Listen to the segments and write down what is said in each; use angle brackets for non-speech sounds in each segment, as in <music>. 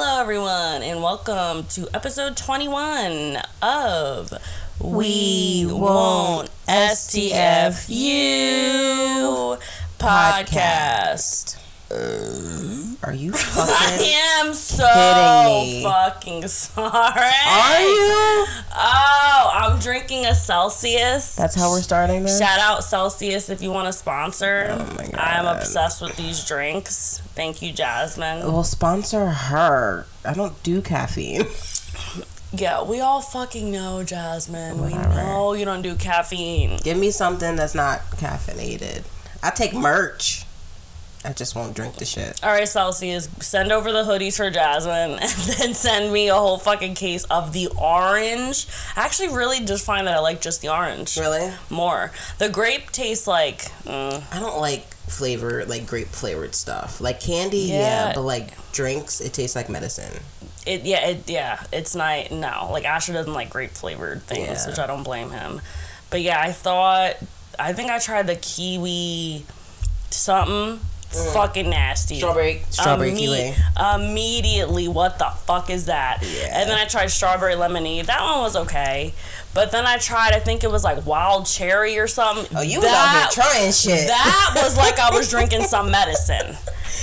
Hello, everyone, and welcome to episode 21 of We Won't STFU podcast. Uh, are you <laughs> I fucking? am so kidding me. fucking sorry. Are you? Oh, I'm drinking a Celsius. That's how we're starting this. Shout out Celsius if you want to sponsor. Oh my God. I'm obsessed with these drinks. Thank you, Jasmine. Well, sponsor her. I don't do caffeine. <laughs> Yeah, we all fucking know, Jasmine. We know you don't do caffeine. Give me something that's not caffeinated. I take merch. I just won't drink the shit. All right, Celsius, send over the hoodies for Jasmine, <laughs> and then send me a whole fucking case of the orange. I actually really just find that I like just the orange Really? more. The grape tastes like. Mm, I don't like flavor like grape flavored stuff. Like candy, yeah. Yeah. but like drinks, it tastes like medicine. it yeah it yeah it's not no like Asher doesn't like grape flavored things, Yeah. which I don't blame him. But yeah, I thought I think I tried the kiwi something. Fucking nasty. Mm. Strawberry, strawberry Imme- kiwi. Immediately, what the fuck is that? Yeah. And then I tried strawberry lemonade. That one was okay. But then I tried, I think it was like wild cherry or something. Oh, you was out here trying shit. That was like I was <laughs> drinking some medicine.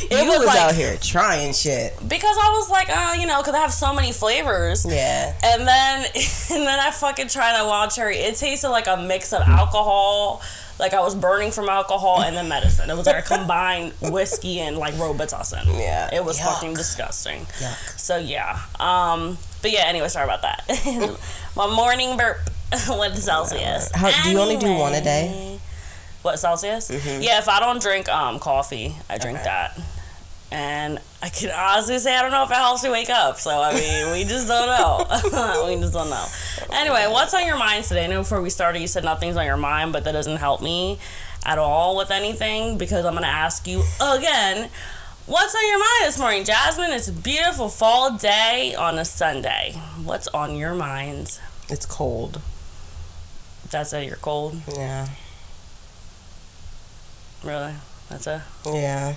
It you was, was, like out here trying shit. because I was like, oh, you know, because I have so many flavors. Yeah. And then, <laughs> and then I fucking tried that wild cherry. It tasted like a mix of alcohol, like I was burning from alcohol and then medicine. It was like a combined <laughs> whiskey and like Robitussin. Yeah. It was Yuck. fucking disgusting. Yuck. So yeah. Um. But yeah. Anyway, sorry about that. <laughs> My morning burp <laughs> with Celsius. How- do you only do one a day? Mm-hmm. What Celsius? Yeah. If I don't drink um coffee, I drink Okay. that. And I can honestly say I don't know if it helps me wake up. So I mean, we just don't know. <laughs> we just don't know. Anyway, what's on your mind today? I know before we started you said nothing's on your mind, but that doesn't help me at all with anything because I'm gonna ask you again. What's on your mind this morning, Jasmine? It's a beautiful fall day on a Sunday. What's on your mind? It's cold. That's it. You're cold. Yeah. Really? That's it. Yeah.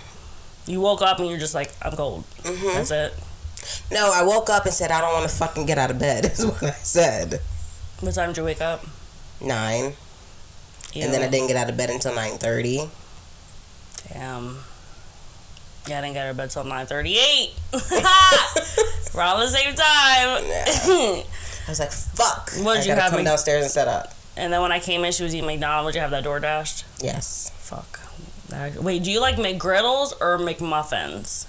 You woke up and you're just like, I'm cold. Mm-hmm. That's it. No, I woke up and said I don't want to fucking get out of bed. <laughs> Is what I said. What time did you wake up? Nine, and then I didn't get out of bed until nine thirty. Damn. Yeah, I didn't get out of bed till 9.38. <laughs> We're all the same time. <laughs> I was like, "Fuck!" What'd I you have come me- downstairs and set up. and then when I came in, she was eating McDonald's. Would you have that door dashed? Yes, Fuck. Wait, do you like McGriddles or McMuffins?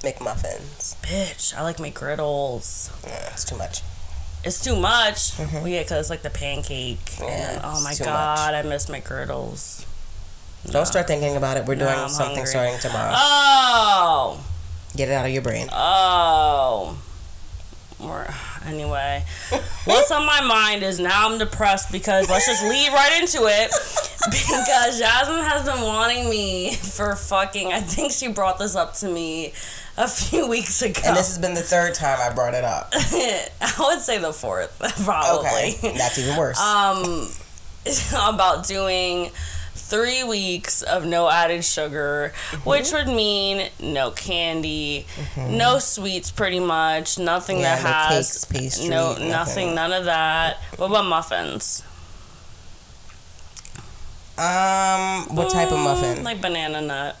McMuffins. Bitch, I like McGriddles. Yeah, it's too much. It's too much. Well, yeah, because it's like the pancake. Mm-hmm. Yeah, and, oh my god, I miss McGriddles. Don't start thinking about it. We're doing something hungry. starting tomorrow. Oh! Get it out of your brain. Oh. Or anyway, <laughs> what's on my mind is now I'm depressed because let's just lead right into it. Because Jasmine has been wanting me for fucking. I think she brought this up to me a few weeks ago. And this has been the third time I brought it up. <laughs> I would say the fourth, probably. Okay, that's even worse. Um, <laughs> about doing three weeks of no added sugar, Mm-hmm. which would mean no candy, no sweets, pretty much nothing Yeah, that no has cakes, pastry, no nothing. nothing, none of that. What about muffins? Um, what type of Mm, muffin? Like banana nut.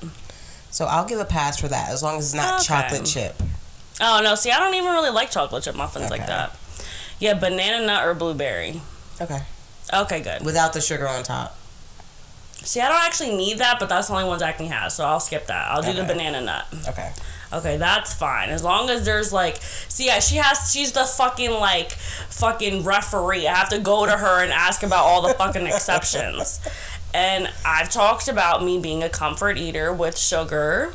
So I'll give a pass for that as long as it's not Okay. chocolate chip. Oh no, see, I don't even really like chocolate chip muffins like that. Yeah, banana nut or blueberry. Okay. Okay, good. Without the sugar on top. See, I don't actually need that, but that's the only ones Acme has, so I'll skip that. I'll do the banana nut. Okay. Okay, that's fine. As long as there's like, see, yeah, she has, she's the fucking like, fucking referee. I have to go to her and ask about all the fucking <laughs> exceptions. And I've talked about me being a comfort eater with sugar.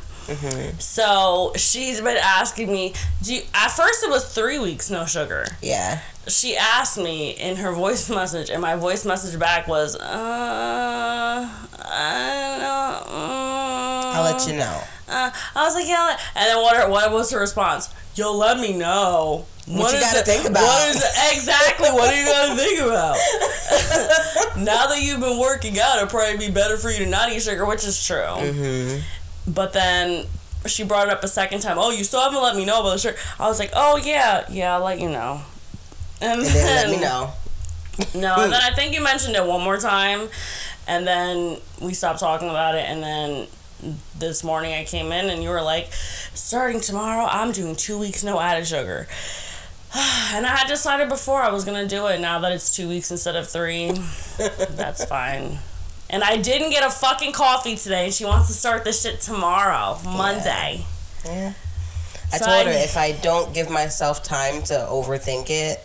So she's been asking me, do you, at first it was three weeks no sugar. Yeah. She asked me in her voice <laughs> message, and my voice message back was, uh, I don't, mm, I'll let you know. uh, I was like, yeah. And then what? Her, what was her response? Yo, let me know. What you gotta think about? What is exactly? What are you gonna think about? now that you've been working out, it'd probably be better for you to not eat sugar, which is true. Mm-hmm. But then she brought it up a second time. Oh, you still haven't let me know about the shirt. I was like, oh yeah, yeah, I'll let you know. And, And then then let me know. no, and then I think you mentioned it one more time, and then we stopped talking about it, and then this morning I came in and you were like, starting tomorrow, I'm doing two weeks no added sugar. <sighs> And I had decided before I was gonna do it. Now that it's two weeks instead of three, <laughs> that's fine. And I didn't get a fucking coffee today. and She wants to start this shit tomorrow, Monday. Yeah. I So told her if I don't give myself time to overthink it,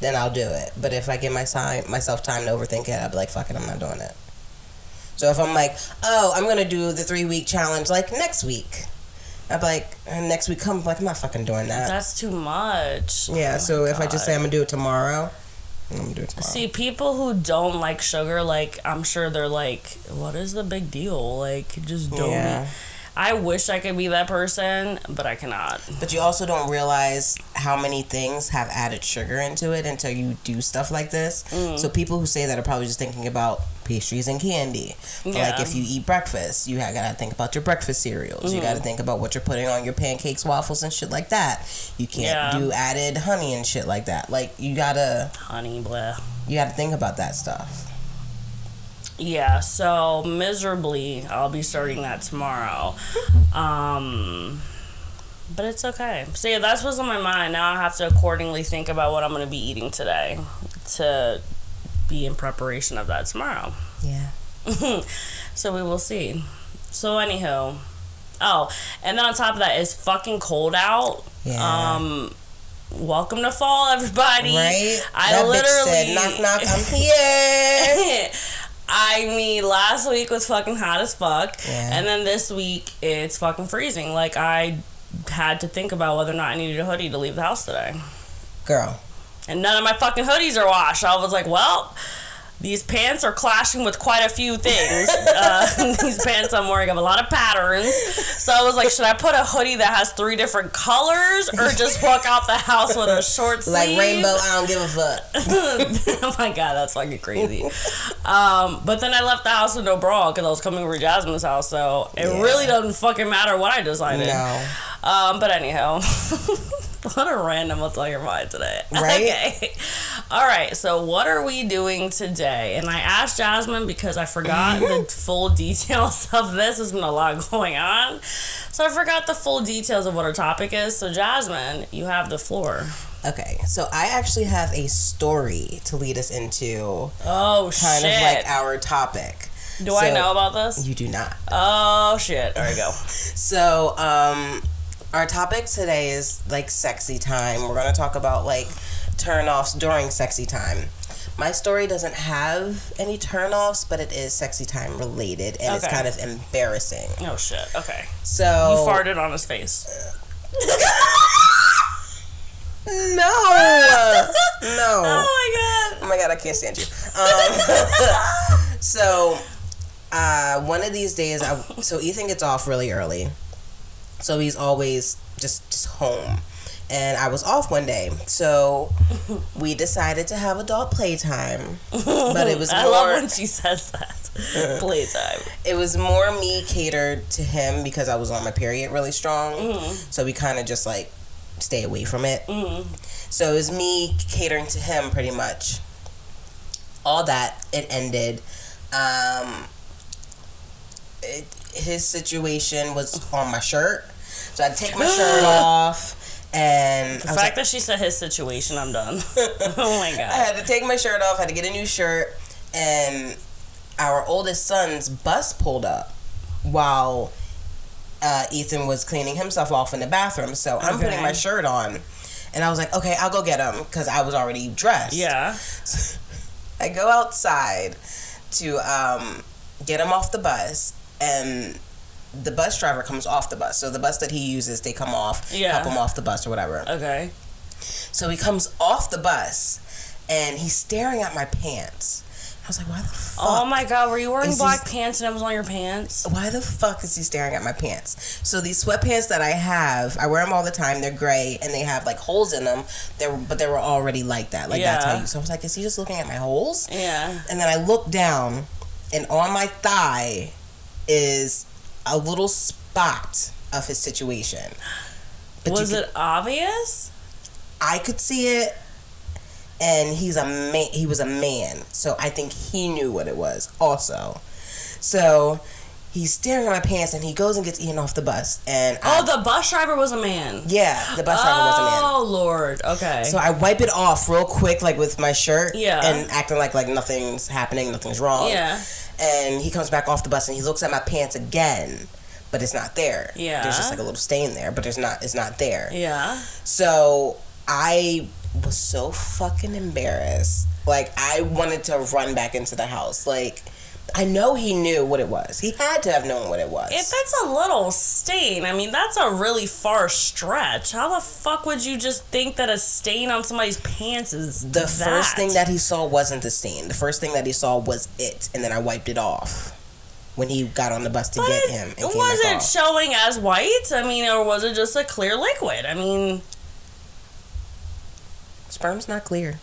then I'll do it. But if I give my time, myself time to overthink it, I'll be like, fuck it, I'm not doing it. So if I'm like, oh, I'm gonna do the three week challenge like next week, I'd be like, next week come, like I'm not fucking doing that. That's too much. yeah. Oh so if I just say I'm gonna do it tomorrow, I'm gonna do it tomorrow. See, people who don't like sugar, like, I'm sure they're like, what is the big deal? Like, just don't Yeah. eat. I wish I could be that person, but I cannot. But you also don't realize how many things have added sugar into it until you do stuff like this. Mm. So people who say that are probably just thinking about pastries and candy. Yeah. Like if you eat breakfast, you gotta think about your breakfast cereals. You Mm-hmm. gotta think about what you're putting on your pancakes, waffles, and shit like that. You can't Yeah. do added honey and shit like that. Like you gotta Honey, blah. you gotta think about that stuff. Yeah, so miserably, I'll be starting that tomorrow. Um, but it's okay. So, yeah, that's what's on my mind. Now I have to accordingly think about what I'm going to be eating today to be in preparation of that tomorrow. Yeah. <laughs> so we will see. So anywho, oh, and then on top of that, it's fucking cold out. Yeah. Um, welcome to fall, everybody. Right? I that literally said, knock knock, I'm here. <laughs> I mean, last week was fucking hot as fuck, Yeah. and then this week it's fucking freezing. Like I had to think about whether or not I needed a hoodie to leave the house today, Girl. And none of my fucking hoodies are washed. I was like, well. These pants are clashing with quite a few things. <laughs> Uh, <laughs> these pants I'm wearing have a lot of patterns. So I was like, should I put a hoodie that has three different colors or just walk out the house with a short sleeve? <laughs> Like rainbow, I don't give a fuck. oh my god, that's fucking crazy. Um, but then I left the house with no bra because I was coming over to Jasmine's house, so it Yeah. really doesn't fucking matter what I decided. No. Um, but anyhow, <laughs> what a random what's on your mind today. <laughs> Right? Okay. All right. So what are we doing today? And I asked Jasmine because I forgot the <laughs> full details of this. There's been a lot going on, so I forgot the full details of what our topic is. So Jasmine, you have the floor. Okay, so I actually have a story to lead us into Oh kind shit! of like our topic. Do I know about this? You do not. Oh shit! There we go. So, um, our topic today is like sexy time. We're gonna talk about like turn offs during sexy time. My story doesn't have any turn offs, but it is sexy time related and it's kind of embarrassing. Oh shit. Okay. So You farted on his face. <laughs> No, no. <laughs> Oh my god. Oh my god, I can't stand you. Um, <laughs> so, uh, one of these days, I so Ethan gets off really early, so he's always just just home, and I was off one day, so <laughs> we decided to have adult playtime, but it was <laughs> I love when she says that. <laughs> Playtime. it was more me catered to him because I was on my period really strong, Mm-hmm. so we kind of just like stay away from it. Mm. So it was me catering to him pretty much. All that it ended. Um, it, his situation was on my shirt, so I'd take my shirt <gasps> off, and The I fact like, that she said his situation, I'm done. <laughs> oh my god! I had to take my shirt off, had to get a new shirt, and our oldest son's bus pulled up while uh, Ethan was cleaning himself off in the bathroom. So I'm Okay. putting my shirt on, and I was like, okay, I'll go get him because I was already dressed. Yeah. <laughs> I go outside to um, get him off the bus, and the bus driver comes off the bus. So the bus that he uses, they come off, Yeah. help him off the bus or whatever. Okay. So he comes off the bus, and he's staring at my pants. I was like, why the oh fuck? Oh my god, were you wearing Is black these- pants and I was on your pants? why the fuck is he staring at my pants? So these sweatpants that I have, I wear them all the time. They're gray and they have like holes in them. They were, but they were already like that. Like that's how you. So I was like, is he just looking at my holes? Yeah. And then I look down, and on my thigh is a little spot of his situation. But was it obvious? I could see it, and he's a man. He was a man, so I think he knew what it was. Also, so he's staring at my pants, and he goes and gets eaten off the bus. And Oh, I, the bus driver was a man. yeah, the bus driver was a man. Oh Lord. Okay. So I wipe it off real quick, like with my shirt, Yeah. and acting like like nothing's happening, nothing's wrong. yeah. And he comes back off the bus and he looks at my pants again, but it's not there. Yeah. There's just like a little stain there, but there's not. It's not there. Yeah. So I was so fucking embarrassed. Like I wanted to run back into the house. Like I know he knew what it was. He had to have known what it was. If it's a little stain, I mean, that's a really far stretch. How the fuck would you just think that a stain on somebody's pants is the that? first thing that he saw wasn't the stain. The first thing that he saw was it, and then I wiped it off when he got on the bus to But get him. And came was back it showing as white? I mean, or was it just a clear liquid? I mean, Sperm's not clear.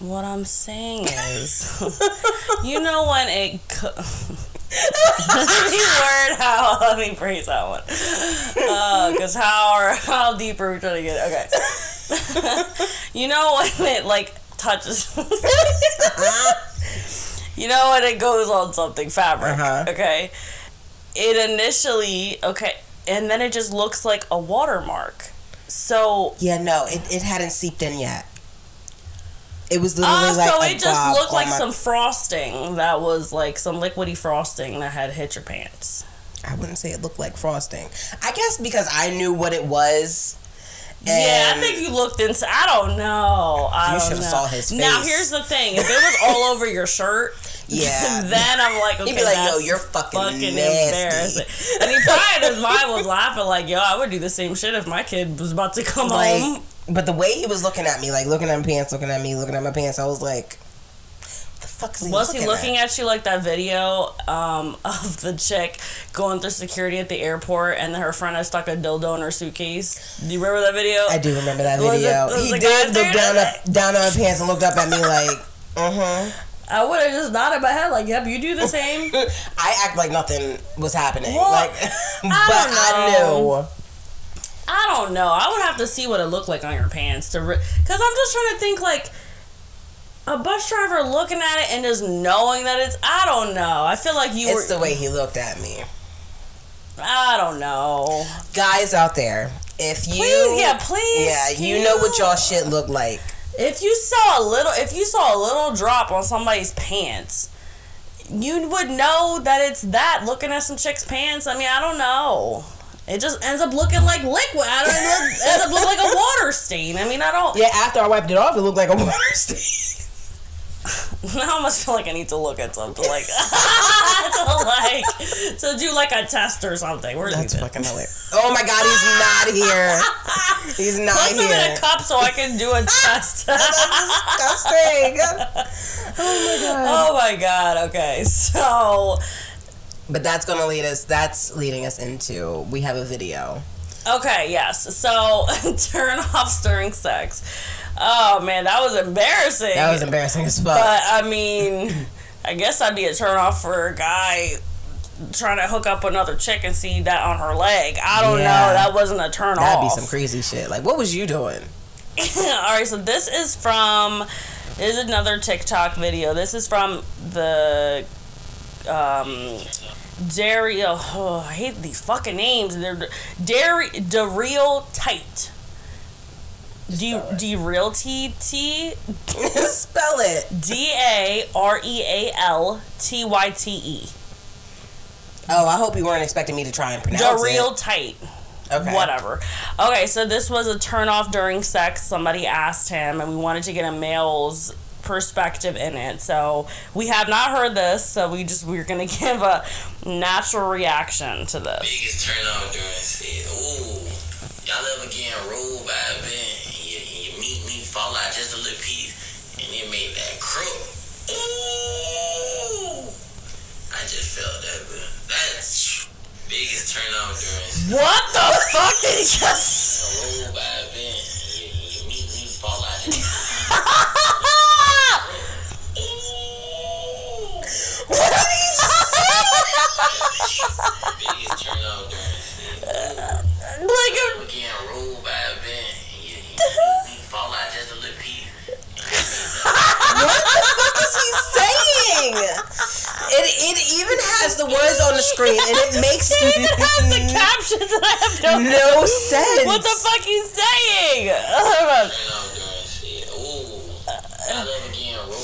What I'm saying is, <laughs> you know when it. Co- <laughs> let me word how. <laughs> Let me phrase that one. Because how how deep are we trying to get? It? Okay. you know when it like touches. you know when it goes on something fabric. Uh-huh. Okay. It initially okay, and then it just looks like a watermark. So Yeah, no, it, it hadn't seeped in yet. It was literally Oh, like so it just looked like my- some frosting that was like some liquidy frosting that had hit your pants. I wouldn't say it looked like frosting. I guess because I knew what it was. yeah, I think you looked into. I don't know. I You should've saw his face. Now here's the thing: if it was all over your shirt, <laughs> Yeah. <laughs> then I'm like, okay, He'd be like, yo, you're fucking fucking nasty. embarrassing. And he probably his mind was laughing like, yo, I would do the same shit if my kid was about to come like, home. But the way he was looking at me, like looking at my pants, looking at me, looking at my pants, I was like, the fuck is he Was looking he looking at? at you like that video um, <laughs> of the chick going through security at the airport and her friend had stuck a dildo in her suitcase? Do you remember that video? I do remember that Was video. he did look down up, down on my pants and looked up at me like, uh <laughs> huh. I would have just nodded my head like, yep, you do the same. <laughs> I act like nothing was happening. Well, like, but I, knew. I don't know. I would have to see what it looked like on your pants to, because I'm just trying to think like a bus driver looking at it and just knowing that it's. I don't know. I feel like you It's were. the way he looked at me. I don't know. Guys out there, if you Please, yeah, please. yeah, can you know what y'all shit look like. If you saw a little, if you saw a little drop on somebody's pants, you would know that it's that. Looking at some chick's pants, I mean, I don't know. It just ends up looking like liquid. I don't know. It ends up looking like a water stain. I mean, I don't. Yeah, after I wiped it off, it looked like a water <laughs> stain. Now <laughs> I almost feel like I need to look at something like to <laughs> like to do like a test or something. Where's That's fucking hilarious. Oh my god, he's not here. He's not Put some in a cup so I can do a test. That's Disgusting. Oh my god. Oh my god. Okay, so But that's gonna lead us. That's leading us into. We have a video. Okay, yes. So <laughs> turn off during sex. Oh man, that was embarrassing. That was embarrassing as fuck. But I mean, I guess that'd be a turn off for a guy trying to hook up another chick and see that on her leg. I don't Yeah. know. That wasn't a turn off. That'd be some crazy shit. Like, what was you doing? <laughs> All right, so this is from this is another TikTok video. This is from the um Dairy. Oh, I hate these fucking names. They're the real tight. Do you real T T Spell it. D A R E A L T Y T E. Oh, I hope you weren't expecting me to try and pronounce real it. tight. Okay. Whatever. Okay, so this was a turn off during sex. Somebody asked him, and we wanted to get a male's perspective in it. So we have not heard this, so we just we're gonna <laughs> give a natural reaction to this. biggest turn on during sex. Ooh, y'all ever getting rolled by a and you, and your meat meat fall out just a little piece and it made that crook. Ooh, I just felt that. Bit. That's biggest turn on during. What the fuck did he just? Rolled by a band and <laughs> <laughs> What the fuck is he saying? It, it even has the words on the screen and it makes <laughs> it has the captions and I have no, sense. What the fuck is he saying? <laughs>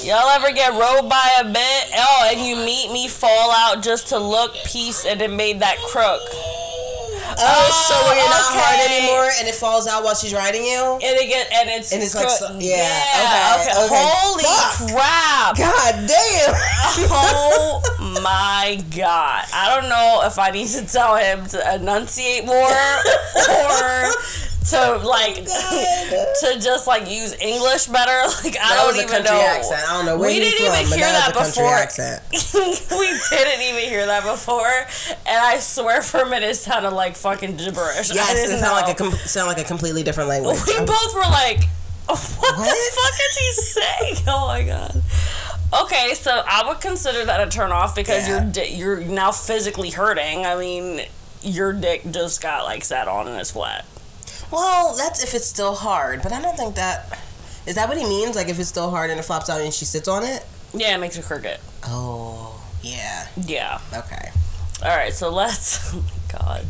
Y'all ever get rode by a bit? Oh, and you meet me, fall out just to look, peace, and it made that crook. Oh, so oh, when you're not hard anymore, and it falls out while she's riding you. And it get and it's And it's like crook- so- yeah, okay, okay. Holy Fuck. crap! God damn. Oh <laughs> my god. I don't know if I need to tell him to enunciate more or <laughs> to like <laughs> to just like use English better. <laughs> Like I That don't was a even country know. accent. I don't know where we you didn't from, even but hear that that was a country before. accent. <laughs> we didn't even hear that before, and I swear for a minute it sounded like fucking gibberish. I Yes, didn't it sounded like a com- sound like a completely different language. We both were like, what, the fuck is he saying? Oh my god. Okay, so I would consider that a turn off because Yeah. you're di- you're now physically hurting. I mean, your dick just got like sat on and it's flat. Well, that's if it's still hard, but I don't think that. Is that what he means? Like if it's still hard and it flops out and she sits on it? Yeah, it makes you crooked. Oh, yeah. Yeah. Okay. All right, so let's. <laughs> Oh god.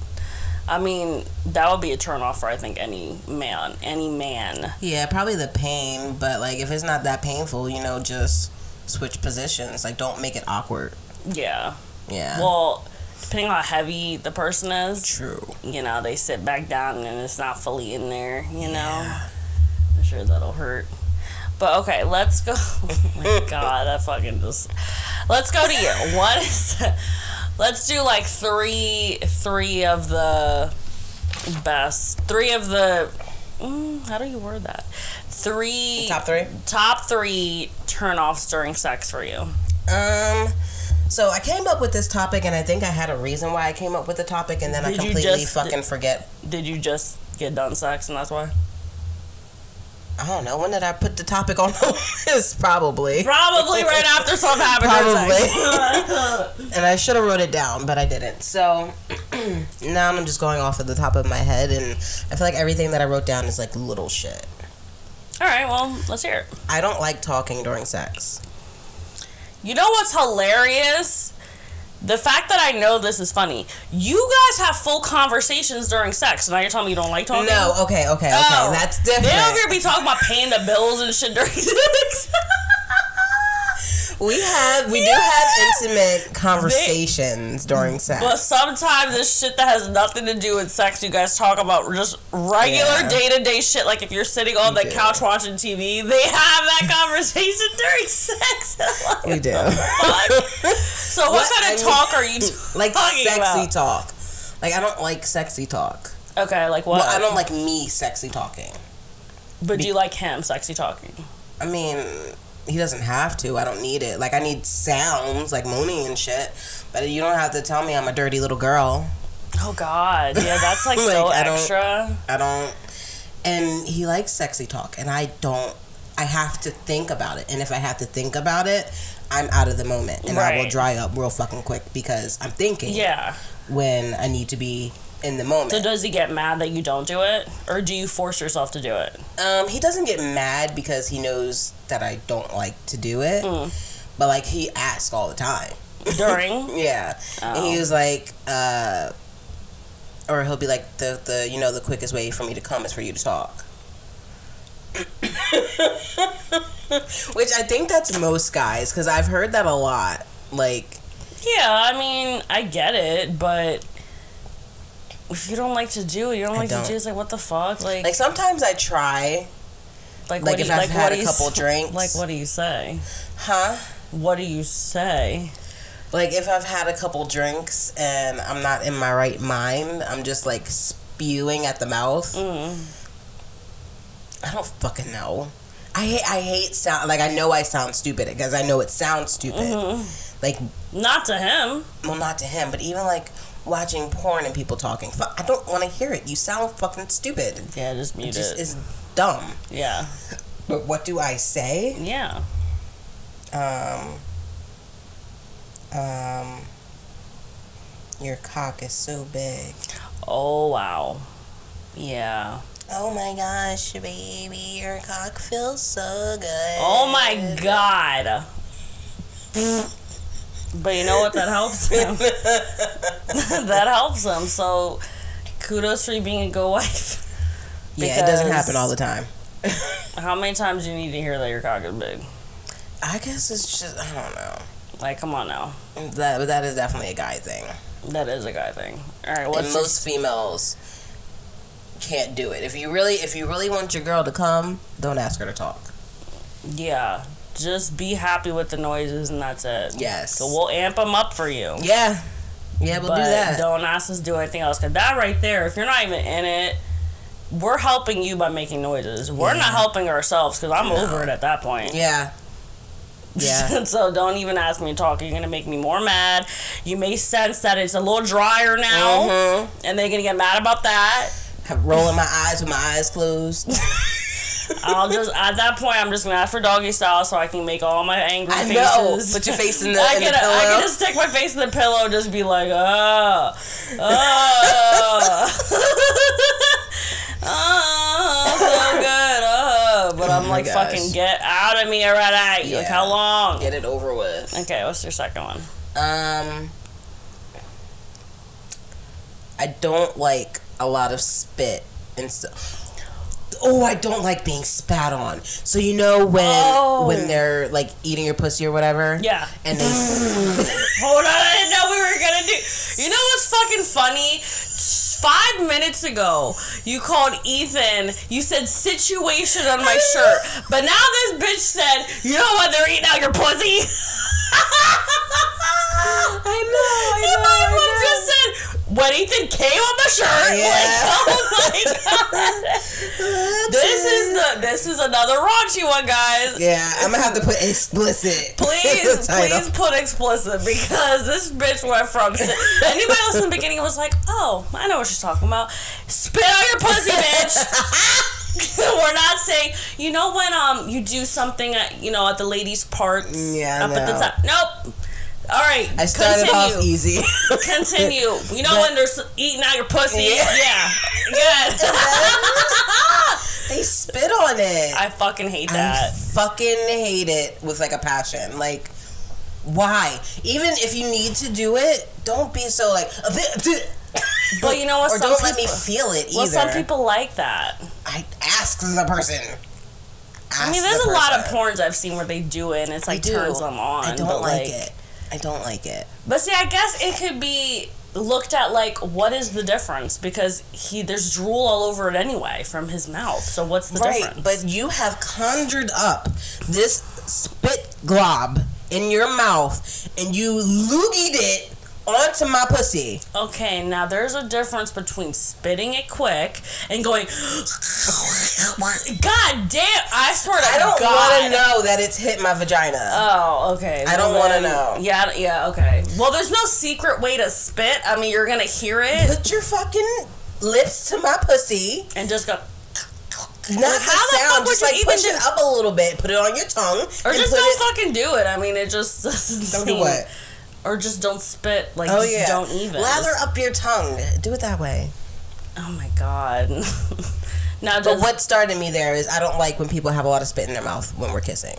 I mean, that would be a turn off for I think any man, any man. Yeah, probably the pain, but like if it's not that painful, you know, just switch positions. Like don't make it awkward. Yeah. Yeah. Well, depending on how heavy the person is, true. you know, they sit back down and it's not fully in there, you know. Yeah. I'm sure that'll hurt. But okay, let's go. <laughs> Oh my <laughs> god, that fucking just. Let's go to you. What is? Let's do like three, three of the best, three of the. Mm, how do you word that? Three Top three. top three turn-offs during sex for you. Um. So I came up with this topic, and I think I had a reason why I came up with the topic, and then I Did you completely just- fucking forget. Did you just get done sex and that's why? I don't know when did I put the topic on <laughs> the list? Probably. Probably right after something <laughs> happened. Probably. <laughs> and I should have wrote it down, but I didn't. So <clears throat> now I'm just going off of the top of my head, and I feel like everything that I wrote down is like little shit. All right, well, let's hear it. I don't like talking during sex. You know what's hilarious? The fact that I know this is funny. You guys have full conversations during sex. Now you're telling me you don't like talking? No, okay, okay, okay. Oh. That's different. They don't different. ever be talking about paying the bills and shit during <laughs> sex. We have, we do have intimate conversations during sex. but sometimes it's shit that has nothing to do with sex. You guys talk about just regular day to day shit. Like if you're sitting on the do. couch watching TV, they have that conversation <laughs> during sex. Like, <laughs> we do. So what, What kind I of mean- talk are you like <laughs> talking sexy about? talk. Like I don't like sexy talk. Okay, like what? Well, I don't like me sexy talking. But do you like him sexy talking? I mean, he doesn't have to. I don't need it. Like I need sounds like moaning and shit. But you don't have to tell me I'm a dirty little girl. Oh God, yeah, that's like, <laughs> Like, so I don't- extra. I don't. And he likes sexy talk, and I don't. I have to think about it, and if I have to think about it, I'm out of the moment, and I will dry up real fucking quick because I'm thinking Yeah. when I need to be in the moment. So does he get mad that you don't do it, or do you force yourself to do it? Um, he doesn't get mad because he knows that I don't like to do it. Mm. But like he asks all the time. During? <laughs> Yeah. And he Oh. was like, uh or he'll be like the the you know, the quickest way for me to come is for you to talk. <laughs> Which I think that's most guys, because I've heard that a lot. Like yeah, I mean, I get it, but if you don't like to do it, you don't I like don't. to do it. It's like what the fuck, like, like sometimes I try, like, like what if you, I've like had what a do you couple drinks. Like what do you say? huh? What do you say? Like if I've had a couple drinks and I'm not in my right mind, I'm just like spewing at the mouth. Mm. I don't fucking know. I hate, I hate sound like I know I sound stupid because I know it sounds stupid. Mm-hmm. Like Not to him. well, not to him, but even like watching porn and people talking. I don't want to hear it. You sound fucking stupid. Yeah, just It mute just it. is dumb. yeah, <laughs> But what do I say? yeah. Um. Um. Your cock is so big. Oh wow. Yeah. Oh my gosh, baby, your cock feels so good. Oh my god. <laughs> But you know what? That helps <laughs> him. <laughs> that helps him. So kudos for you being a good wife. Yeah, it doesn't happen all the time. How many times do you need to hear that your cock is big? I guess it's just I don't know. Like, come on now. That that is definitely a guy thing. That is a guy thing. All right, what's and your- most females can't do it. If you really if you really want your girl to come, don't ask her to talk. yeah? Just be happy with the noises and that's it. Yes. So we'll amp them up for you. Yeah. Yeah, we'll but do that. don't ask us to do anything else. Cause that right there, if you're not even in it, we're helping you by making noises. We're Yeah. not helping ourselves because I'm No. over it at that point. Yeah. Yeah. <laughs> so don't even ask me to talk. You're gonna make me more mad. You may sense that it's a little drier now, Mhm. and they're gonna get mad about that. Have rolling my eyes with my eyes closed. <laughs> I'll just at that point I'm just gonna ask for doggy style so I can make all my angry I faces. know. Put your face in the, <laughs> I in can, the pillow. I can just stick my face in the pillow and just be like, oh, oh, oh, so good, oh. But I'm oh like, gosh. fucking get out of me already. Like, how long? Get it over with. Okay, what's your second one? Um, I don't like a lot of spit and stuff. Oh, I don't like being spat on. So you know when Oh. when they're like eating your pussy or whatever. Yeah. And they <laughs> Hold on, I didn't know we were gonna do. You know what's fucking funny? Five minutes ago, you called Ethan. You said situation on my <laughs> shirt, but now this bitch said, "You know what? They're eating out your pussy." <laughs> <laughs> I know. And my mom just said, "When Ethan came on the shirt." <laughs> Yeah. Like, oh my <laughs> god. this is the this is another raunchy one, guys. Yeah, I'm gonna have to put explicit. Please, in the title. please put explicit because this bitch went from anybody else in the beginning was like, "Oh, I know what she's talking about. Spit out your pussy, bitch." <laughs> We're not saying, you know, when um you do something at you know at the ladies' parts, Yeah, up at the no. top. Nope. All right, I started continue. off easy. <laughs> Continue. You know But- when they're eating out your pussy? Yeah. Yeah. Good. <laughs> they spit on it. I fucking hate I that. fucking hate it with like a passion. Like, why? Even if you need to do it, don't be so like. "A bit- bit." But you know what? Or don't let me feel it either. Well, some people like that. I ask the person. I mean, there's the a lot of porns I've seen where they do it and it's like turns them on. I don't but, like, it. I don't like it. But see, I guess it could be looked at like what is the difference because he there's drool all over it anyway from his mouth. So what's the right, difference? but you have conjured up this spit glob in your mouth and you loogied it onto my pussy. okay, now there's a difference between spitting it quick and going. God damn! I swear to God I don't want to know that it's hit my vagina. Oh, okay. I don't wanna know. Yeah, yeah, okay. Well, there's no secret way to spit. I mean, you're gonna hear it Put your fucking lips to my pussy. and just go. Not Like, the how the fuck sound. would Just you like even push it up a little bit. Put it on your tongue. Or just don't it, fucking do it. I mean, it just doesn't Don't do what? Or just don't spit. Like, Oh just yeah. don't even. Lather up your tongue. Do it that way. Oh my god. <laughs> now, But what started me there is I don't like when people have a lot of spit in their mouth when we're kissing.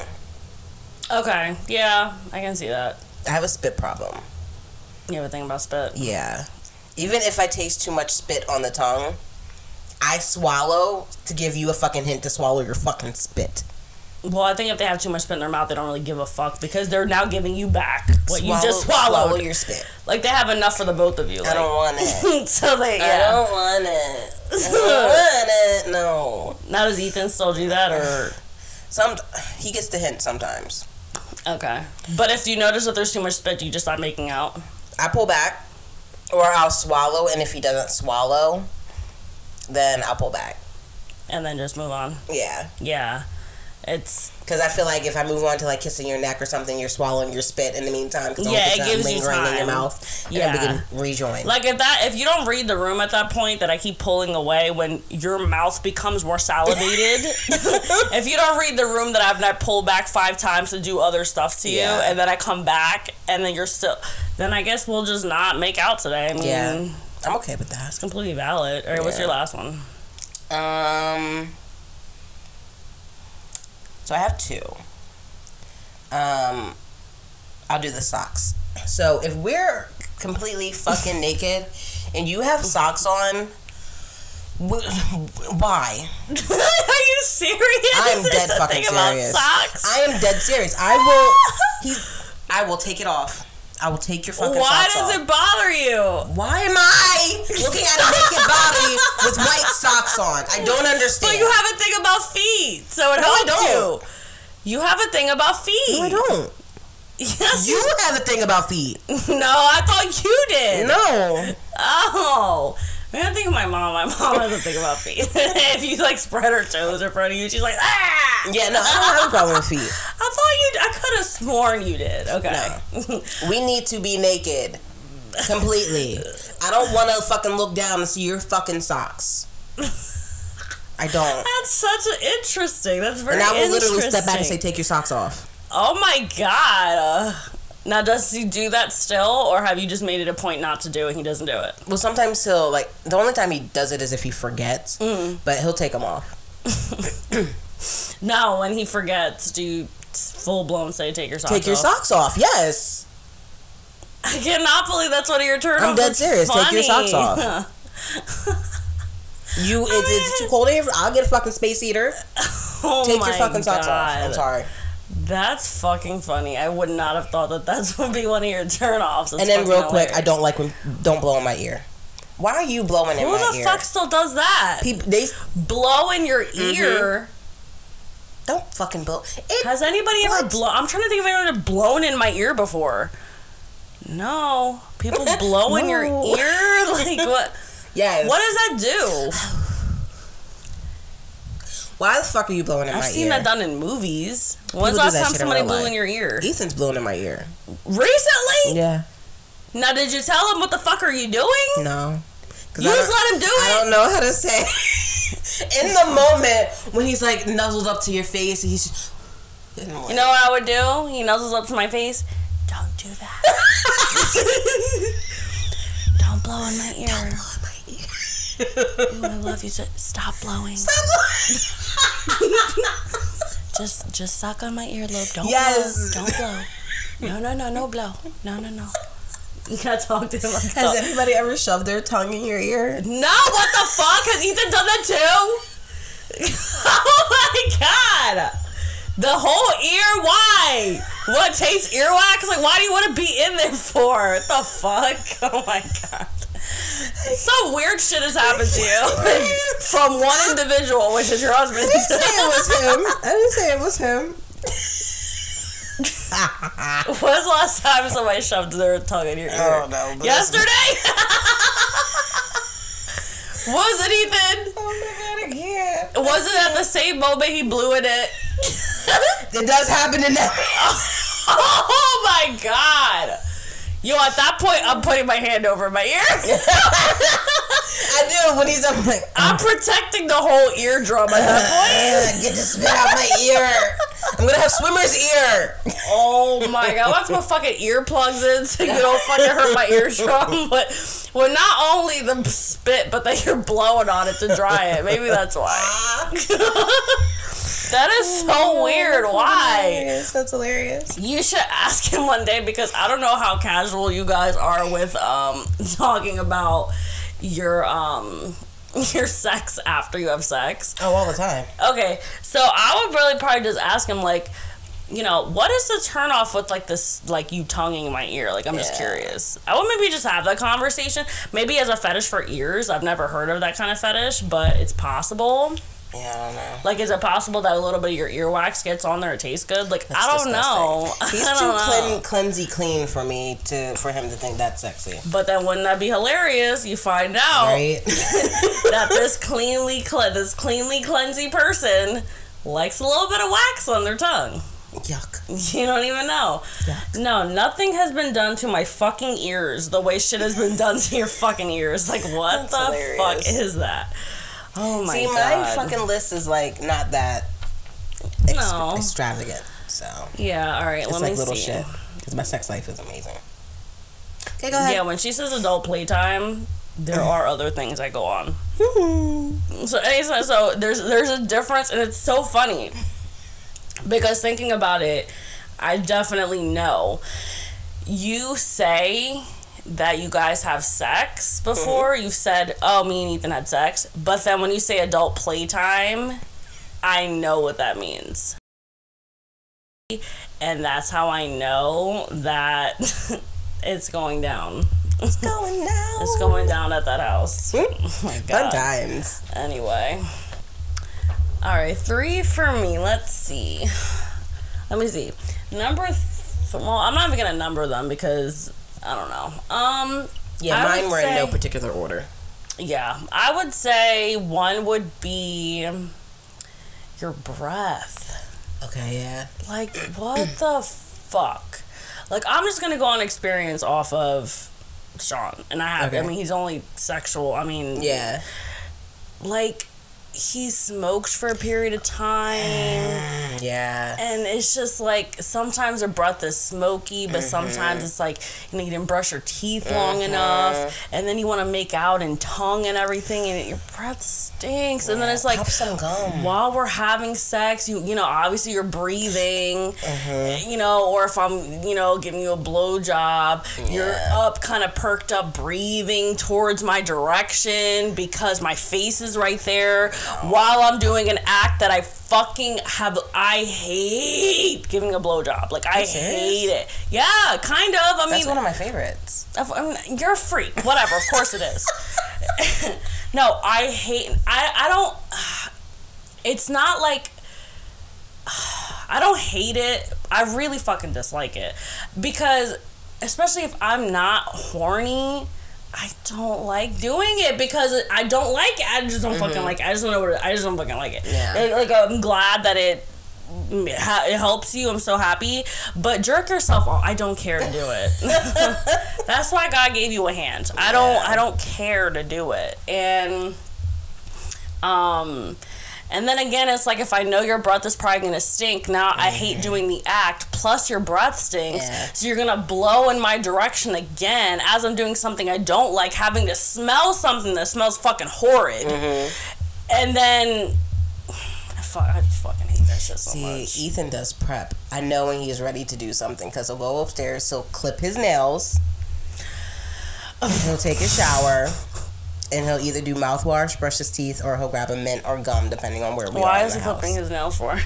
Okay, yeah, I can see that. I have a spit problem. You ever think about spit? Yeah. Even if I taste too much spit on the tongue, I swallow to give you a fucking hint to swallow your fucking spit. Well, I think if they have too much spit in their mouth, they don't really give a fuck because they're now giving you back what you just swallowed. Swallow your spit. like they have enough for the both of you. I don't want <laughs> it. so they I don't want it. I don't <laughs> want it. No. Now does Ethan still do that or Some he gets the hint sometimes. okay? But if you notice that there's too much spit, you just stop making out. I pull back, or I'll swallow, and if he doesn't swallow, then I'll pull back. and then just move on. Yeah, Yeah, it's because I feel like if I move on to like kissing your neck or something, you're swallowing your spit in the meantime. 'cause Yeah, it gives you lingering in your time. mouth. And Yeah. then we can rejoin. like if that if you don't read the room at that point that I keep pulling away when your mouth becomes more salivated. <laughs> if you don't read the room that I've not pulled back five times to do other stuff to you, Yeah. and then I come back and then you're still, then I guess we'll just not make out today. I mean, Yeah. I'm okay with that. it's completely valid. All right, what's your last one? Um. So I have two. Um, I'll do the socks So if we're completely fucking naked and you have socks on, why? <laughs> Are you serious? I'm dead fucking serious. Socks? I am dead serious. I will. He. I will take it off. I will take your fucking Why does off. it bother you? Why am I looking at a naked body with white socks on? I don't understand. But you have a thing about feet, so it No, I helps don't. you. You have a thing about feet. No, I don't. Yes, You have a thing about feet. <laughs> No, I thought you did. No. Oh. I gotta think of my mom. My mom doesn't think about feet. <laughs> if you like spread her toes in front of you, she's like, ah! Yeah, no, I don't have a problem with feet. <laughs> I thought you. I could have sworn you did. Okay. <laughs> We need to be naked. Completely. I don't want to fucking look down and see your fucking socks. I don't. That's such an interesting. That's very And I will literally step back and say, take your socks off. "Oh my god." Uh, now, does he do that still, or have you just made it a point not to do it? and He doesn't do it. Well, sometimes he'll, like, the only time he does it is if he forgets, Mm. but he'll take them off. <coughs> No, when he forgets, do you full blown say take your socks off? Take your off? socks off, yes. I cannot believe that's one of your turn I'm dead serious. Take your socks off. <laughs> You, it's, it's too cold in here. I'll get a fucking space heater. <laughs> oh Take your fucking socks off. I'm sorry. That's fucking funny. I would not have thought that that's <laughs> would be one of your turn offs. And then real quick, I don't like when don't blow in my ear. Why are you blowing in Who my the fuck still does that? People, they Blow in your Mm-hmm. ear. don't fucking blow. It, Has anybody ever What? blown? I'm trying to think if anyone ever blown in my ear before. No, people <laughs> blow in your ear. Like what? <laughs> yes. What does that do? <sighs> <sighs> <sighs> Why the fuck are you blowing in I've my ear? I've seen that done in movies. When's the last time somebody blew life. in your ear? Ethan's blowing in my ear. Recently? Yeah. Now, did you tell him what the fuck are you doing? No. You just let him do it. I don't know how to say. <laughs> in the moment when he's like nuzzled up to your face, and he's. You know what I would do? He nuzzles up to my face. Don't do that. <laughs> Don't blow in my ear. Ooh, I love you. So stop blowing. <laughs> Just, just suck on my earlobe. Don't Yes. blow. Don't blow. No, no, no, no blow. No, no, no. You gotta talk to him like Has that. anybody ever shoved their tongue in your ear? No, what the fuck? Has Ethan done that too? <laughs> oh my god! The whole ear? Why? What tastes earwax? Like, why do you want to be in there for? What the fuck? <laughs> Oh my god. Some weird shit has happened to you <laughs> from one individual, which is your husband. I didn't say it was him. I didn't say it was him. <laughs> When's the last time somebody shoved their tongue in your ear? Oh, no, but Yesterday? <laughs> Was it Ethan? Oh my god, I can't. Was it at the same moment he blew in it? It does happen in that. oh my god! Yo, at that point, I'm putting my hand over my ear. <laughs> I do when he's up like, I'm protecting the whole eardrum at that point. Get the spit out my ear. I'm gonna have swimmer's ear. Oh my god, I want put fucking earplugs in so you don't fucking hurt my eardrum. <laughs> But well, not only the spit, but that you're blowing on it to dry it. Maybe that's why. <laughs> that is so weird. Why? Hilarious. That's hilarious. You should ask him one day because I don't know how casual you guys are with um talking about your um <laughs> your sex after you have sex. Oh, all the time. Okay, so I would really probably just ask him like, you know, what is the turn off with like this like you tonguing my ear? Like I'm just curious. I would maybe just have that conversation. Maybe as a fetish for ears. I've never heard of that kind of fetish, but it's possible. Yeah, I don't know. Like, is it possible that a little bit of your earwax gets on there? It tastes good. Like, That's I don't know. <laughs> He's <laughs> too know. clean, cleansy clean for me to for him to think that's sexy. But then wouldn't that be hilarious? You find out Right? <laughs> that this cleanly cle- this cleanly cleansy person likes a little bit of wax on their tongue. Yuck. You don't even know. Yuck. No, nothing has been done to my fucking ears the way shit has been done to your fucking ears. Like what That's the hilarious. fuck is that? Oh my See, god. my fucking list is like not that ex- No. extravagant. So yeah, all right, it's let like me little see. shit. Because my sex life is amazing. Okay, go ahead. Yeah, when she says adult playtime, there mm-hmm. are other things that go on. Mm-hmm. So, so, so there's there's a difference, and it's so funny because thinking about it, I definitely know. you say that you guys have sex mm-hmm. before. You've said, "Oh, me and Ethan had sex," but then when you say adult playtime, I know what that means, and that's how I know that <laughs> it's going down. It's going <laughs> down. It's going down at that house. <laughs> Oh my Fun times. Anyway. All right, three for me. Let's see. Let me see. Number. Th- well, I'm not even gonna number them because I don't know. Um. Yeah, I mine were in no particular order. Yeah, I would say one would be your breath. Okay, yeah. Like, what the fuck? Like, I'm just gonna go on experience off of Sean, and I have. I mean, he's only sexual. I mean, Yeah. like he smoked for a period of time Yeah. and it's just like sometimes your breath is smoky but Mm-hmm. sometimes it's like you know you didn't brush your teeth long enough and then you want to make out and tongue and everything and your breath stinks and then it's like some gum. while we're having sex, you you know, obviously you're breathing, Mm-hmm. you know, or if I'm, you know, giving you a blowjob, you're up, kind of perked up, breathing towards my direction because my face is right there while I'm doing an act that I fucking have. I hate giving a blowjob. Like I hate it. Yeah, kind of. I mean, That's mean, one of my favorites. I mean, um, you're a freak. Whatever. Of course it is. <laughs> no, I hate. I I don't. It's not like. I don't hate it. I really fucking dislike it because, especially if I'm not horny. I don't like doing it because I don't like it. I just don't fucking like it. I just don't know what it, I just don't fucking like it. Yeah. Like I'm glad that it it helps you. I'm so happy. But jerk yourself off. I don't care to do it. <laughs> That's why God gave you a hand. I don't I don't care to do it. And um and then again it's like if I know your breath is probably gonna stink, now I hate doing the act, plus your breath stinks. Yeah. So you're gonna blow in my direction again as I'm doing something I don't like, having to smell something that smells fucking horrid. Mm-hmm. And then I, fu- I fucking hate that shit so See, much. Ethan does prep. I know when he's ready to do something because he'll go upstairs, he'll clip his nails, he'll take a shower, and he'll either do mouthwash, brush his teeth, or he'll grab a mint or gum, depending on where we are. Why is he house. flipping his nails for?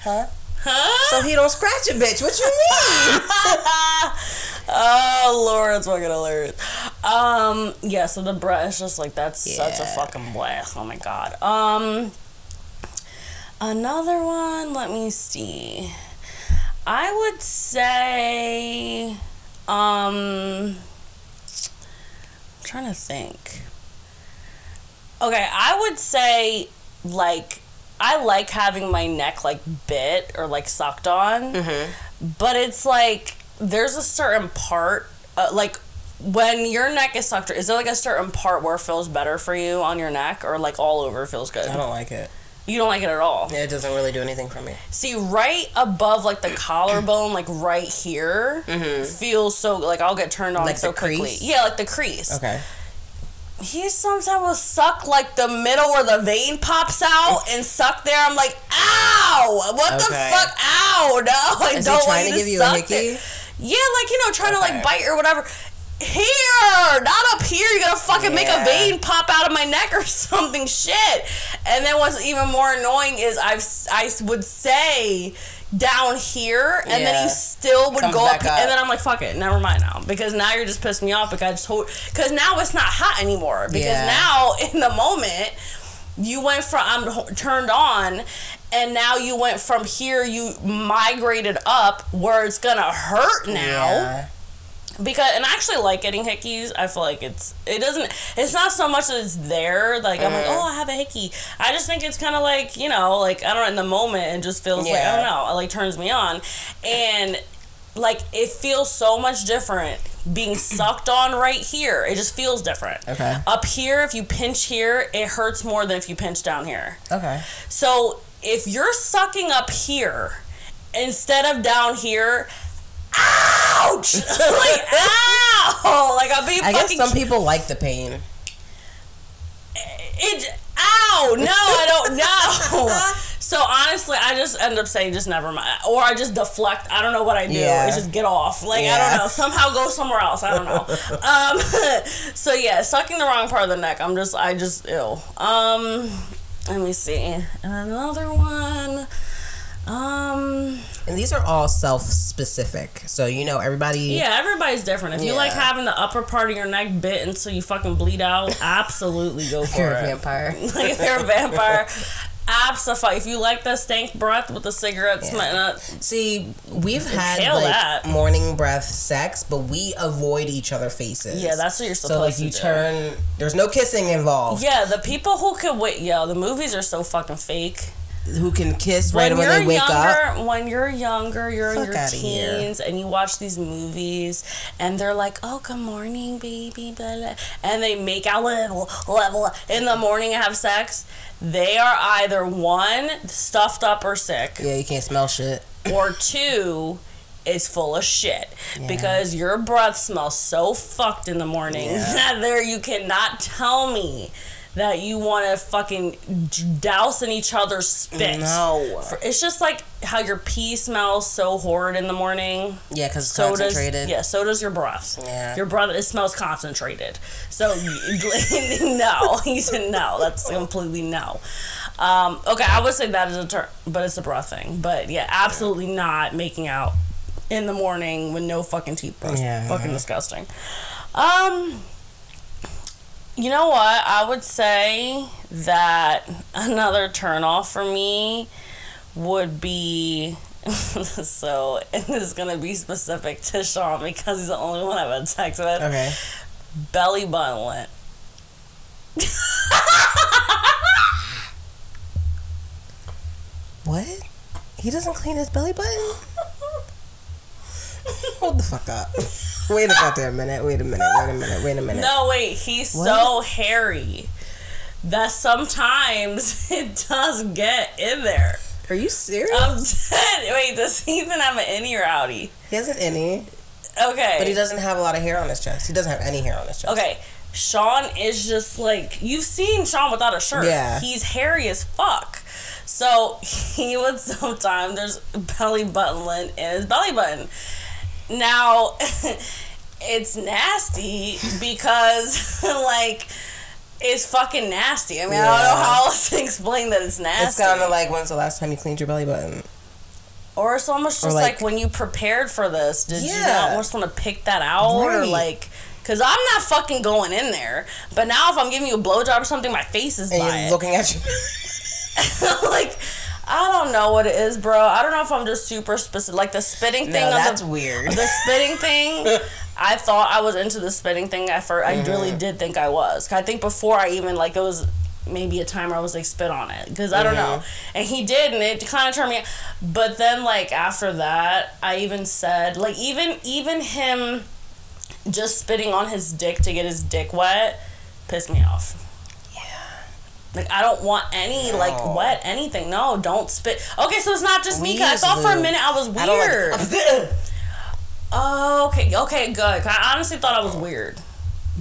Huh? Huh? So he don't scratch a bitch. What you mean? <laughs> oh Lord, it's fucking hilarious. Um, yeah, so the brush, is just like that's such a fucking blast. Oh my god. Um, another one. Let me see. I would say, um, I'm trying to think. Okay, I would say like I like having my neck like bit or like sucked on, but it's like there's a certain part uh, like when your neck is sucked. Is there like a certain part where it feels better for you on your neck, or like all over feels good? I don't like it. You don't like it at all. Yeah, it doesn't really do anything for me. See, right above like the collarbone, like right here, feels so like I'll get turned on Mm-hmm. Like so quickly. crease? Yeah, like the crease. Okay. He sometimes will suck like the middle where the vein pops out and suck there. I'm like, ow! What the fuck? Ow! <laughs> No, I Is don't he trying want to give you a suck hickey? it. Yeah, like you know, trying to like bite or whatever. Here, not up here. You're gonna fucking make a vein pop out of my neck or <laughs> something. Shit. And then what's even more annoying is I've I would say down here, and then Yeah. he still would Comes go up, up. and then I'm like, fuck it, never mind now, because now you're just pissing me off because I just hold, because now it's not hot anymore. Because Yeah. now <laughs> in the moment, you went from I'm turned on, and now you went from here, you migrated up where it's gonna hurt now Yeah. Because and I actually like getting hickeys. I feel like it's it doesn't it's not so much that it's there. Like I'm like, Mm. oh, I have a hickey. I just think it's kind of like you know, like I don't know, in the moment, it just feels like I don't know, it like turns me on, and like it feels so much different being <clears throat> sucked on right here. It just feels different. Okay. Up here, if you pinch here, it hurts more than if you pinch down here. Okay. So if you're sucking up here instead of down here, ouch! like <laughs> ow! Like I'm being I guess some people like the pain. it. Ow! No, I don't know. <laughs> So honestly, I just end up saying just never mind, or I just deflect. I don't know what I do. Yeah. It's just get off. Like I don't know. Somehow go somewhere else. I don't know. <laughs> um, so yeah, sucking the wrong part of the neck. I'm just I just ill. Um, let me see And another one. Um, And these are all self specific. So, you know, everybody. yeah, everybody's different. If you like having the upper part of your neck bit until you fucking bleed out, <laughs> absolutely go for You're it. a vampire. <laughs> like if you're a vampire. <laughs> Absolutely. If you like the stank breath with the cigarettes, Yeah. See, we've had like that. morning breath sex, but we avoid each other faces. yeah, that's what you're supposed to do. so like to you do. turn. There's no kissing involved. Yeah, the people who could wait. Yo, the movies are so fucking fake. Who can kiss right when, you're they wake younger, up? when you're younger, you're in your outta here. teens, and you watch these movies, and they're like, "Oh, good morning, baby," blah, blah," and they make out level, level in the morning and have sex. They are either one stuffed up or sick, Yeah, you can't smell shit. or two is full of shit because your breath smells so fucked in the morning Yeah. <laughs> that there you cannot tell me that you want to fucking douse in each other's spit. No. For- It's just like how your pee smells so horrid in the morning. Yeah, because it's So does concentrated. yeah, so does your breath. Yeah. Your breath it smells concentrated. So <laughs> no, <laughs> he said no. That's completely no. Um, okay, I would say that is a term, but it's a breath thing. But yeah, absolutely not making out in the morning with no fucking toothbrush. Yeah. Fucking disgusting. Um, you know what? I would say that another turnoff for me would be <laughs> so and this is gonna be specific to Sean because he's the only one I've had sex with. Okay. Belly button lint. What? He doesn't clean his belly button? <laughs> Hold the fuck up. <laughs> Wait a goddamn minute. Wait a minute. Wait a minute. Wait a minute. No, wait, he's so hairy that sometimes <laughs> it does get in there. Are you serious? I'm dead. Wait, does he even have an innie or outie? he hasn't any, Okay. but he doesn't have a lot of hair on his chest. He doesn't have any hair on his chest. Okay, Sean is just like you've seen Sean without a shirt. Yeah. he's hairy as fuck. So he would sometimes there's belly button lint in his belly button. Now <laughs> it's nasty because <laughs> like it's fucking nasty. I mean, I don't know how else to explain that it's nasty. It's kind of like when's the last time you cleaned your belly button? Or it's almost just like, like- when you prepared for this, did you not almost want to pick that out? Or like, because I'm not fucking going in there. But now if I'm giving you a blowjob or something, my face is And by looking at <laughs> you. like, I don't know what it is, bro. I don't know if I'm just super specific. Like the spitting thing no, that's the, weird. the spitting thing. <laughs> I thought I was into the spitting thing at first. I really Mm-hmm. did think I was. I think before I even like it was maybe a time where I was like spit on it because I don't know. Mm-hmm. And he did, and it kind of turned me. But then like after that, I even said like even even him just spitting on his dick to get his dick wet pissed me off. Like I don't want any like wet anything. No, don't spit. Okay, so it's not just me. 'cause I thought for a minute I was I like- weird. Oh, <laughs> okay, okay, good. I honestly thought I was weird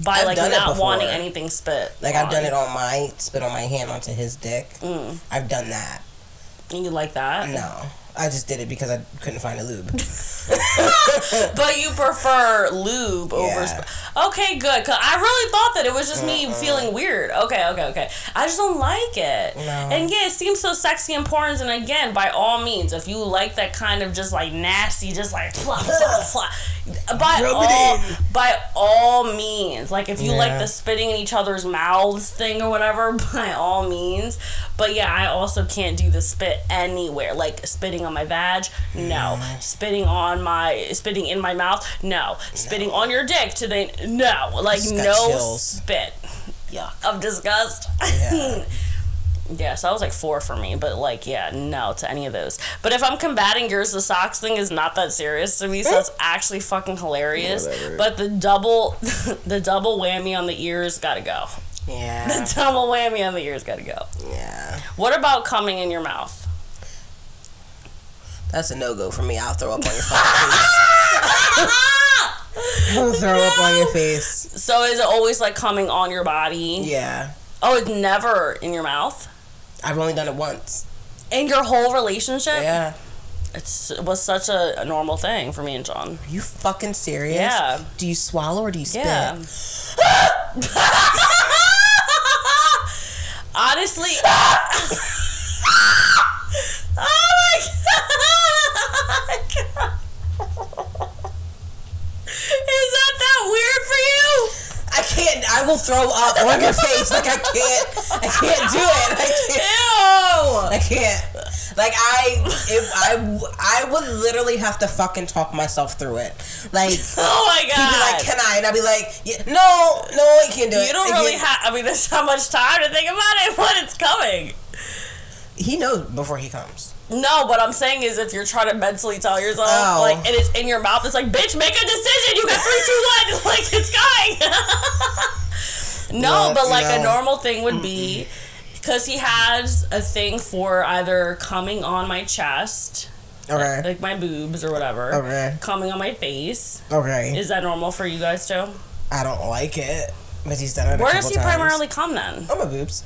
by I've like not wanting anything spit. Like I've done it on my spit on my hand onto his dick. Mm. I've done that. And you like that? No, I just did it because I couldn't find a lube. <laughs> But you prefer lube over. Yeah. Sp- okay, good. 'Cause I really thought that it was just me feeling weird. Okay, okay, okay. I just don't like it. No. And yeah, it seems so sexy and porn. And again, by all means, if you like that kind of just like nasty, just like blah, blah, blah, by Rub all, by all means, like if you like the spitting in each other's mouths thing or whatever, <laughs> by all means. But yeah, I also can't do the spit anywhere. Like spitting on my vag, no. Spitting on my spitting in my mouth, no. Spitting on your dick to the no. Like no chills. spit Yuck. of disgust. Yeah. <laughs> Yeah, so that was like four for me, but like, yeah, no to any of those. But if I'm combating yours, the socks thing is not that serious to me, so it's actually fucking hilarious. Whatever. But the double, <laughs> the double whammy on the ears gotta go. Yeah. The double whammy on the ears gotta go. Yeah. What about coming in your mouth? That's a no go for me. I'll throw up on your <laughs> fucking face. <laughs> I'll throw up on your face. So is it always like coming on your body? Yeah. Oh, it's never in your mouth. I've only done it once. In your whole relationship, Yeah. it's, it was such a, a normal thing for me and John. Are you fucking serious? Yeah. Do you swallow or do you spit? Yeah. <laughs> Honestly. <laughs> oh my <laughs> god. Is that that weird for you? I can't. I will throw up on your face. Like I can't. I can't do it. I can't. Ew. I can't. Like I, if I, I would literally have to fucking talk myself through it. Like <laughs> Oh my he'd be god. like, "Can I?" And I'd be like, yeah, "No, no, I can't do it." you don't I really have. I mean, there's not much time to think about it <laughs> when it's coming. He knows before he comes. No, what I'm saying is, if you're trying to mentally tell yourself, Oh. like, and it's in your mouth, it's like, bitch, make a decision. You got three, two, one. <laughs> Like, it's going. <laughs> no, No, but like a normal thing would be because he has a thing for either coming on my chest, Okay. like my boobs or whatever, Okay. coming on my face. Okay. Is that normal for you guys too? I don't like it, but he's done it. A Where does he times. primarily come then? On my boobs.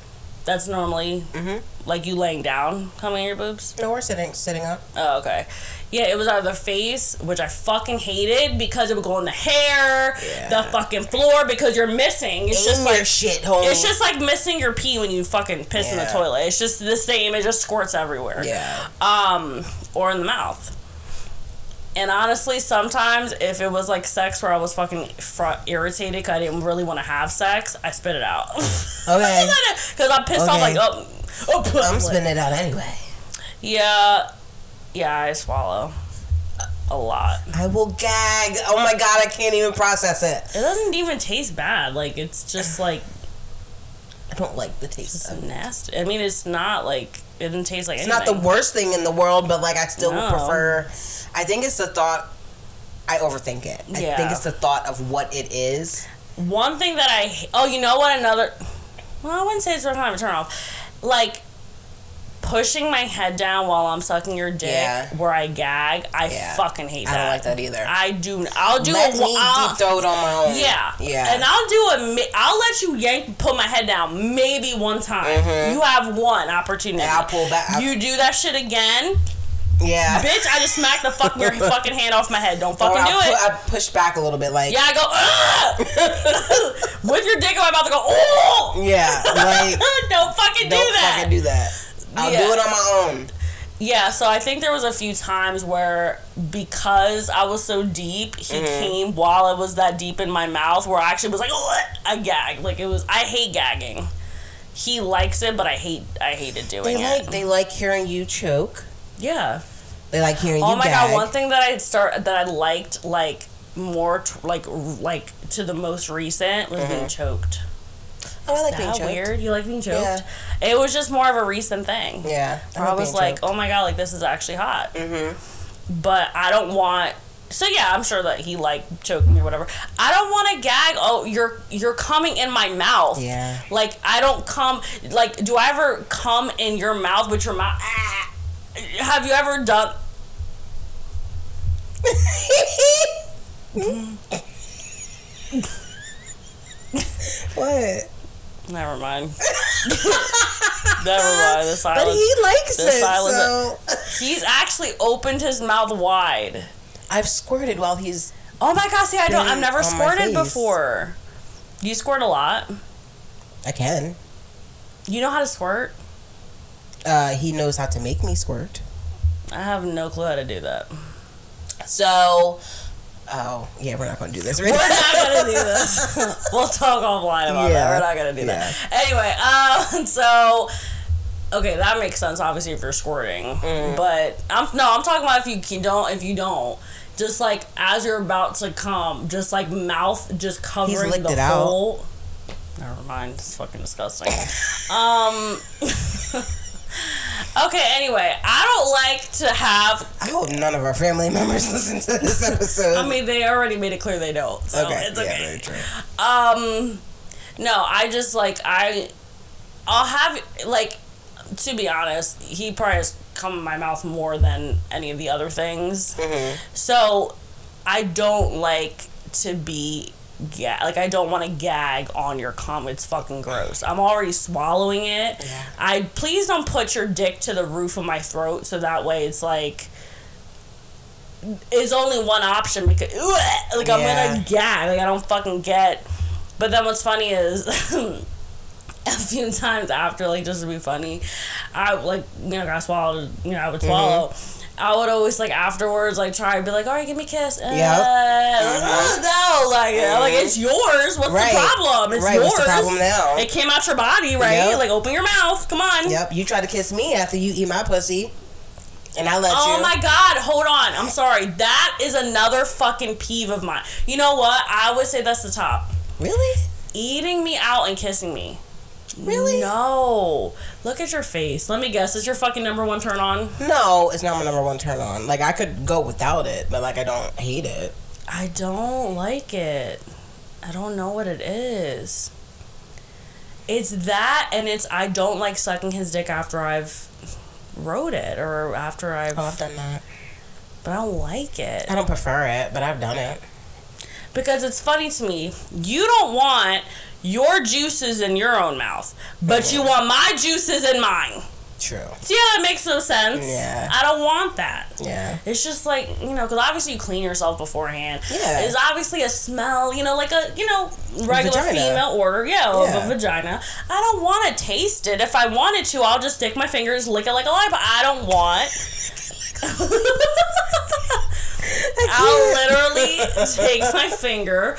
That's normally Mhm. like you laying down, coming on your boobs. No, we're sitting, sitting up. Oh, okay. Yeah, it was out of the face, which I fucking hated because it would go in the hair, Yeah. the fucking floor because you're missing. It's just In your like shit, homie. it's just like missing your pee when you fucking piss in the toilet. It's just the same. It just squirts everywhere. yeah. Um, or in the mouth. And honestly, sometimes if it was like sex where I was fucking fr- irritated because I didn't really want to have sex, I spit it out. <laughs> Okay. Because I'm pissed off, like, oh, oh I'm spitting it out anyway. Yeah, yeah, I swallow a lot. I will gag. Oh my god, I can't even process it. It doesn't even taste bad. Like it's just <sighs> like I don't like the taste it's of nasty. I mean, it's not like it didn't taste like It's anything. not the worst thing in the world, but like I still No. would prefer. I think it's the thought. I overthink it. I think it's the thought of what it is. One thing that I oh, you know what? Another. Well, I wouldn't say it's some kind of a turn off. Like pushing my head down while I'm sucking your dick, Yeah. where I gag. I Yeah. fucking hate that. I don't like that either. I do. I'll do Let a. me I'll- deep throat on my own. Yeah, Yeah. and I'll do a. I'll let you yank, put my head down, maybe one time. You have one opportunity. And Mm-hmm. I'll pull back. You do that shit again, yeah. bitch. I just smacked the fuck your <laughs> fucking hand off my head. Don't fucking Or do I'll it. I push back a little bit, like yeah, I go <laughs> with your dick in my mouth. I go oh. yeah, like <laughs> don't fucking do don't that. fucking do that. I'll Yeah. do it on my own. Yeah, so I think there was a few times where because I was so deep, he Mm-hmm. came while it was that deep in my mouth where I actually was like, oh, I gagged. Like it was I hate gagging. He likes it, but I hate I hated doing They it. like they like hearing you choke. Yeah. They like hearing Oh you my gag. god, one thing that I start that I liked like more t- like r- like to the most recent was being choked. Oh, I like being choked. weird? You like being choked? Yeah. It was just more of a recent thing. Yeah, Where I was like, oh my god, like this is actually hot. mm-hmm. But I don't want. So yeah, I'm sure that he like choked me or whatever. I don't want to gag. Oh, you're you're coming in my mouth. Yeah. Like I don't come. Like, do I ever come in your mouth with your mouth? Ah. Have you ever done? what? Never mind. Never mind. The <laughs> But he likes the it, silence- so He's actually opened his mouth wide. I've squirted while he's. Oh my gosh! See, I don't. I've never squirted before. You squirt a lot. I can. You know how to squirt? Uh, he knows how to make me squirt. I have no clue how to do that. So, oh yeah, we're not gonna do this. We're not gonna do this. <laughs> we'll talk offline about Yeah. that. We're not gonna do that. Anyway, um, <laughs> so okay, that makes sense. Obviously, if you're squirting, Mm. but I'm no, I'm talking about if you don't. If you don't, just like as you're about to come, just like mouth just covering licked the it out. Never mind. It's fucking disgusting. <laughs> um. Okay. Anyway, I don't like to have I hope none of our family <laughs> members listen to this episode. I mean, they already made it clear they don't, so okay, it's yeah, okay. true. Um, no, I just like I, I'll have like, to be honest, he probably has come in my mouth more than any of the other things. Mm-hmm. So, I don't like to be gag. Like I don't want to gag on your cum. It's fucking gross. I'm already swallowing it. Yeah. I please don't put your dick to the roof of my throat so that way it's like is only one option because like I'm Yeah. gonna gag. Like I don't fucking get. But then what's funny is <laughs> a few times after, like just to be funny, I like you know got swallowed. You know I would mm-hmm. swallow. I would always like afterwards like try to be like, all right, give me a kiss. Uh, <laughs> No, like like it's yours. What's Right. the problem? It's Right, yours. what's the problem now? It came out your body, right? Yep. Like open your mouth. Come on. Yep, you try to kiss me after you eat my pussy, and I let you. Oh you. my god, hold on. I'm sorry. That is another fucking peeve of mine. You know what? I would say that's the top. Really? Eating me out and kissing me. Really? No. Look at your face. Let me guess. Is your fucking number one turn on? No, it's not my number one turn on. Like I could go without it, but like I don't hate it. I don't like it. I don't know what it is. It's that, and it's I don't like sucking his dick after I've wrote it or after I've. Oh, I've done that. But I don't like it. I don't prefer it, but I've done it. because it's funny to me. You don't want your juices in your own mouth, but you want my juices in mine. True. See how that makes no sense? Yeah. I don't want that. Yeah. It's just like, you know, because obviously you clean yourself beforehand. Yeah. There's obviously a smell, you know, like a, you know, regular Vagina. female order, yeah, of Yeah. a vagina. I don't want to taste it. If I wanted to, I'll just stick my fingers, lick it like a lollipop. I don't want. <laughs> I'll literally take my finger,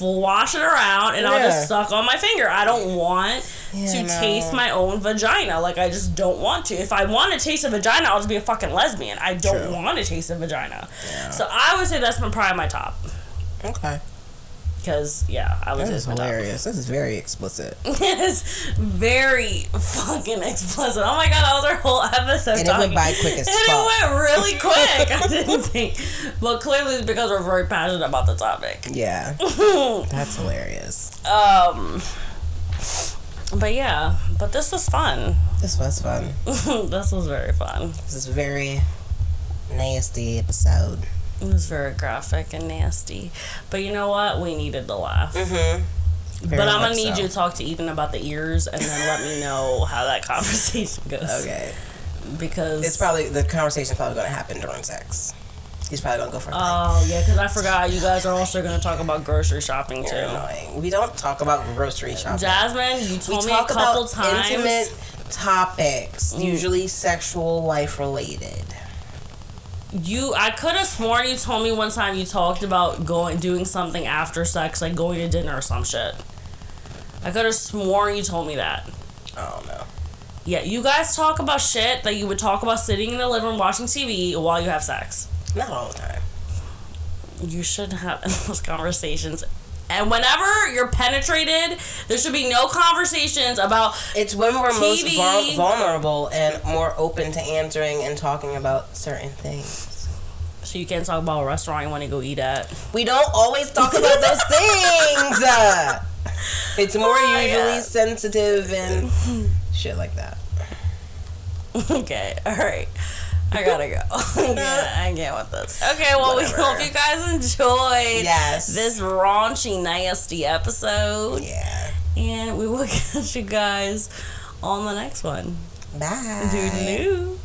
wash it around, and I'll just suck on my finger. I don't want Yeah, to no. taste my own vagina. Like I just don't want to. If I want to taste a vagina, I'll just be a fucking lesbian. I don't True. want to taste a vagina. So I would say that's my probably my top. Okay. Because yeah, I was. This is it's my top. hilarious. This is very explicit. <laughs> it's very fucking explicit. Oh my god, that was our whole episode. And it went by quick as <laughs> And fuck. it went really <laughs> quick. I didn't think, but clearly it's because we're very passionate about the topic. Yeah. That's hilarious. Um, but yeah, but this was fun. This was fun. this was very fun. This is a very nasty episode. It was very graphic and nasty. But you know what? We needed to laugh. Mm-hmm. but I'm gonna need you to talk to Ethan about the ears and then let me know how that <laughs> conversation goes. Okay. Because It's probably the conversation's probably going to happen during sex. He's probably going to go for Oh yeah, because I forgot you guys are also gonna talk about grocery shopping too. annoying. We don't talk about grocery shopping. Jasmine, you we told me a couple about times. Mm. intimate topics, usually sexual life related. You, I could have sworn you told me one time you talked about going doing something after sex, like going to dinner or some shit. I could have sworn you told me that. Oh no. Yeah, you guys talk about shit that you would talk about sitting in the living room watching TV while you have sex. Not all the time. You should have <laughs> those conversations. And whenever you're penetrated, there should be no conversations about It's when we're most TV. vul- vulnerable and more open to answering and talking about certain things. so you can't talk about a restaurant you want to go eat at. We don't always talk about those <laughs> things. Uh, it's more Oh, usually yeah. sensitive and shit like that. <laughs> okay, all right. <laughs> I gotta go. <laughs> I can't, I can't with this. Okay, well, Whatever. we hope you guys enjoyed Yes. this raunchy, nasty episode. Yeah. And we will <laughs> catch you guys on the next one. Bye. Doodaloo.